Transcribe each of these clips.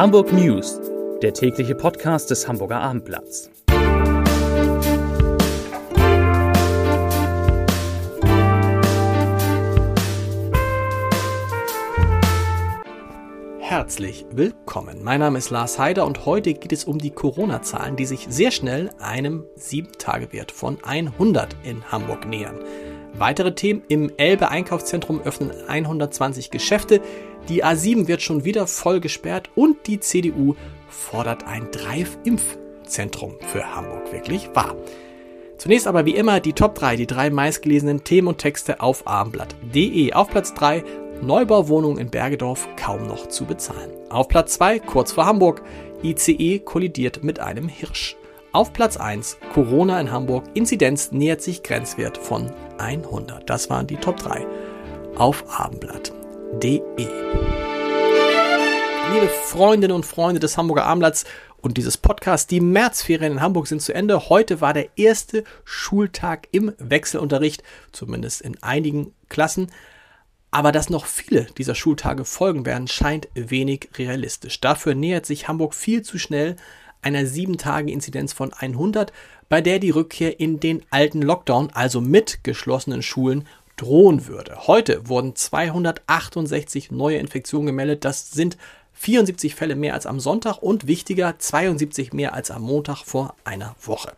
Hamburg News, der tägliche Podcast des Hamburger Abendblatts. Herzlich willkommen. Mein Name ist Lars Heider und heute geht es um die Corona-Zahlen, die sich sehr schnell einem 7-Tage-Wert von 100 in Hamburg nähern. Weitere Themen im Elbe Einkaufszentrum öffnen 120 Geschäfte, die A7 wird schon wieder voll gesperrt und die CDU fordert ein Drive-Impfzentrum für Hamburg. Wirklich wahr. Zunächst aber wie immer die Top 3, die drei meistgelesenen Themen und Texte auf abendblatt.de. Auf Platz 3 Neubauwohnung in Bergedorf kaum noch zu bezahlen. Auf Platz 2 kurz vor Hamburg ICE kollidiert mit einem Hirsch. Auf Platz 1 Corona in Hamburg Inzidenz nähert sich Grenzwert von 100. Das waren die Top 3 auf abendblatt www.hamburger.de. Liebe Freundinnen und Freunde des Hamburger Abendblatts und dieses Podcast, die Märzferien in Hamburg sind zu Ende. Heute war der erste Schultag im Wechselunterricht, zumindest in einigen Klassen. Aber dass noch viele dieser Schultage folgen werden, scheint wenig realistisch. Dafür nähert sich Hamburg viel zu schnell einer 7-Tage-Inzidenz von 100, bei der die Rückkehr in den alten Lockdown, also mit geschlossenen Schulen, drohen würde. Heute wurden 268 neue Infektionen gemeldet. Das sind 74 Fälle mehr als am Sonntag und wichtiger 72 mehr als am Montag vor einer Woche.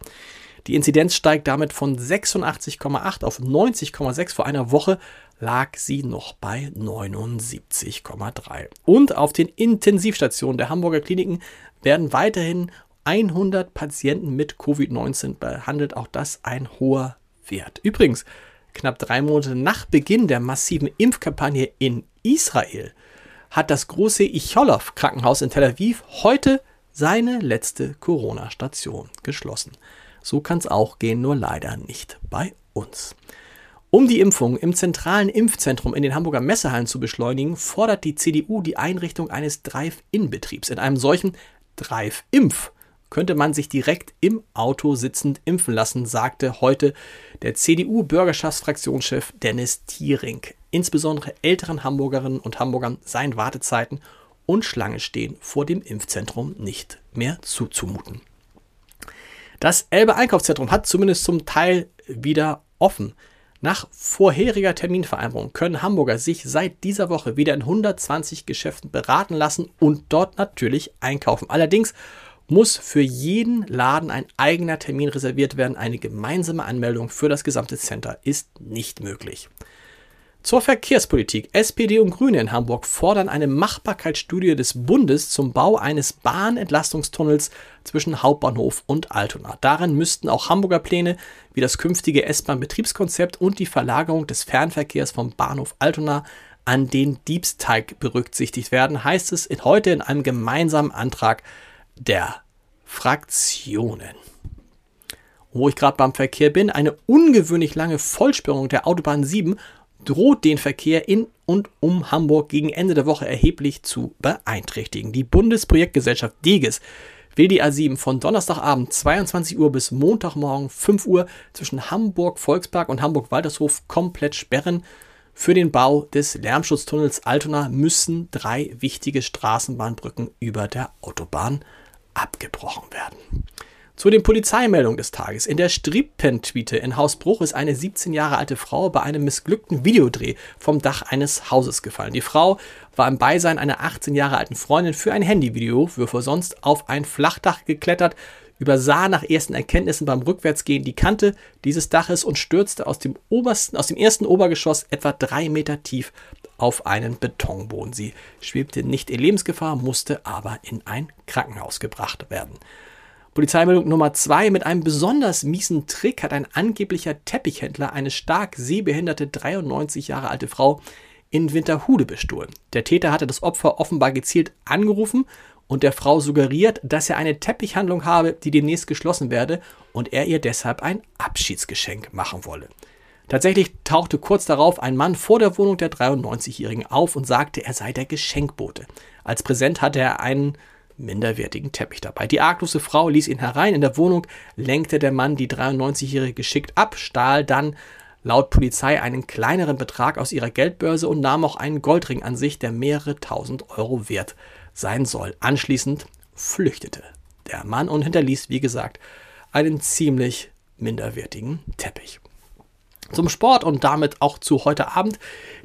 Die Inzidenz steigt damit von 86,8 auf 90,6. Vor einer Woche lag sie noch bei 79,3. Und auf den Intensivstationen der Hamburger Kliniken werden weiterhin 100 Patienten mit Covid-19 behandelt. Auch das ein hoher Wert. Übrigens, Knapp drei Monate nach Beginn der massiven Impfkampagne in Israel hat das große Icholov Krankenhaus in Tel Aviv heute seine letzte Corona-Station geschlossen. So kann es auch gehen, nur leider nicht bei uns. Um die Impfung im zentralen Impfzentrum in den Hamburger Messehallen zu beschleunigen, fordert die CDU die Einrichtung eines Drive-In-Betriebs. In einem solchen Drive-Impf könnte man sich direkt im Auto sitzend impfen lassen, sagte heute der CDU-Bürgerschaftsfraktionschef Dennis Thiering. Insbesondere älteren Hamburgerinnen und Hamburgern seien Wartezeiten und Schlange stehen vor dem Impfzentrum nicht mehr zuzumuten. Das Elbe Einkaufszentrum hat zumindest zum Teil wieder offen. Nach vorheriger Terminvereinbarung können Hamburger sich seit dieser Woche wieder in 120 Geschäften beraten lassen und dort natürlich einkaufen. Allerdings muss für jeden Laden ein eigener Termin reserviert werden. Eine gemeinsame Anmeldung für das gesamte Center ist nicht möglich. Zur Verkehrspolitik. SPD und Grüne in Hamburg fordern eine Machbarkeitsstudie des Bundes zum Bau eines Bahnentlastungstunnels zwischen Hauptbahnhof und Altona. Darin müssten auch Hamburger Pläne wie das künftige S-Bahn-Betriebskonzept und die Verlagerung des Fernverkehrs vom Bahnhof Altona an den Diebsteig berücksichtigt werden, heißt es heute in einem gemeinsamen Antrag der Fraktionen. Wo ich gerade beim Verkehr bin, eine ungewöhnlich lange Vollsperrung der Autobahn 7 droht den Verkehr in und um Hamburg gegen Ende der Woche erheblich zu beeinträchtigen. Die Bundesprojektgesellschaft DEGES will die A7 von Donnerstagabend 22 Uhr bis Montagmorgen 5 Uhr zwischen Hamburg Volkspark und Hamburg Waltershof komplett sperren. Für den Bau des Lärmschutztunnels Altona müssen drei wichtige Straßenbahnbrücken über der Autobahn abgebrochen werden. Zu den Polizeimeldungen des Tages. In der Strippentwiete in Hausbruch ist eine 17 Jahre alte Frau bei einem missglückten Videodreh vom Dach eines Hauses gefallen. Die Frau war im Beisein einer 18 Jahre alten Freundin für ein Handyvideo, bevor sonst auf ein Flachdach geklettert, übersah nach ersten Erkenntnissen beim Rückwärtsgehen die Kante dieses Daches und stürzte aus dem, obersten, aus dem ersten Obergeschoss etwa drei Meter tief auf einen Betonboden. Sie schwebte nicht in Lebensgefahr, musste aber in ein Krankenhaus gebracht werden. Polizeimeldung Nummer zwei. Mit einem besonders miesen Trick hat ein angeblicher Teppichhändler eine stark sehbehinderte 93 Jahre alte Frau in Winterhude bestohlen. Der Täter hatte das Opfer offenbar gezielt angerufen und der Frau suggeriert, dass er eine Teppichhandlung habe, die demnächst geschlossen werde und er ihr deshalb ein Abschiedsgeschenk machen wolle. Tatsächlich tauchte kurz darauf ein Mann vor der Wohnung der 93-Jährigen auf und sagte, er sei der Geschenkbote. Als Präsent hatte er einen minderwertigen Teppich dabei. Die arglose Frau ließ ihn herein. In der Wohnung lenkte der Mann die 93-Jährige geschickt ab, stahl dann laut Polizei einen kleineren Betrag aus ihrer Geldbörse und nahm auch einen Goldring an sich, der mehrere tausend Euro wert sein soll. Anschließend flüchtete der Mann und hinterließ, wie gesagt, einen ziemlich minderwertigen Teppich. Zum Sport und damit auch zu heute Abend.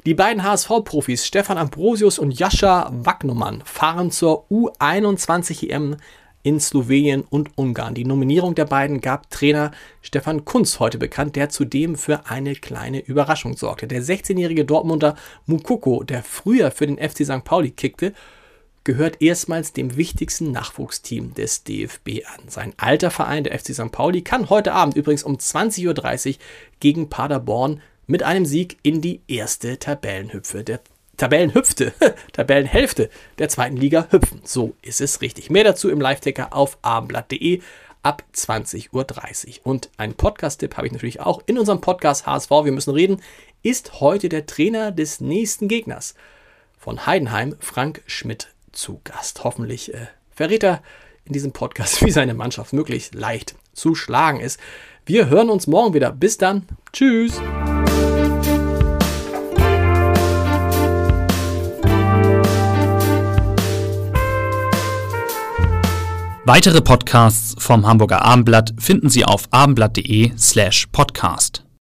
Die beiden HSV-Profis Stefan Ambrosius und Jascha Wagnumann fahren zur U21 EM in Slowenien und Ungarn. Die Nominierung der beiden gab Trainer Stefan Kunz heute bekannt, der zudem für eine kleine Überraschung sorgte. Der 16-jährige Dortmunder Mukoko, der früher für den FC St. Pauli kickte, gehört erstmals dem wichtigsten Nachwuchsteam des DFB an. Sein alter Verein, der FC St. Pauli, kann heute Abend übrigens um 20.30 Uhr gegen Paderborn mit einem Sieg in die erste Tabellenhüpfe der Tabellenhüpfte, Tabellenhälfte der zweiten Liga hüpfen. So ist es richtig. Mehr dazu im Live-Ticker auf abendblatt.de ab 20.30 Uhr. Und ein Podcast-Tipp habe ich natürlich auch in unserem Podcast HSV, wir müssen reden, ist heute der Trainer des nächsten Gegners von Heidenheim, Frank Schmidt, zu Gast. Hoffentlich äh, verrät er in diesem Podcast, wie seine Mannschaft möglichst leicht zu schlagen ist. Wir hören uns morgen wieder. Bis dann. Tschüss. Weitere Podcasts vom Hamburger Abendblatt finden Sie auf abendblatt.de slash podcast.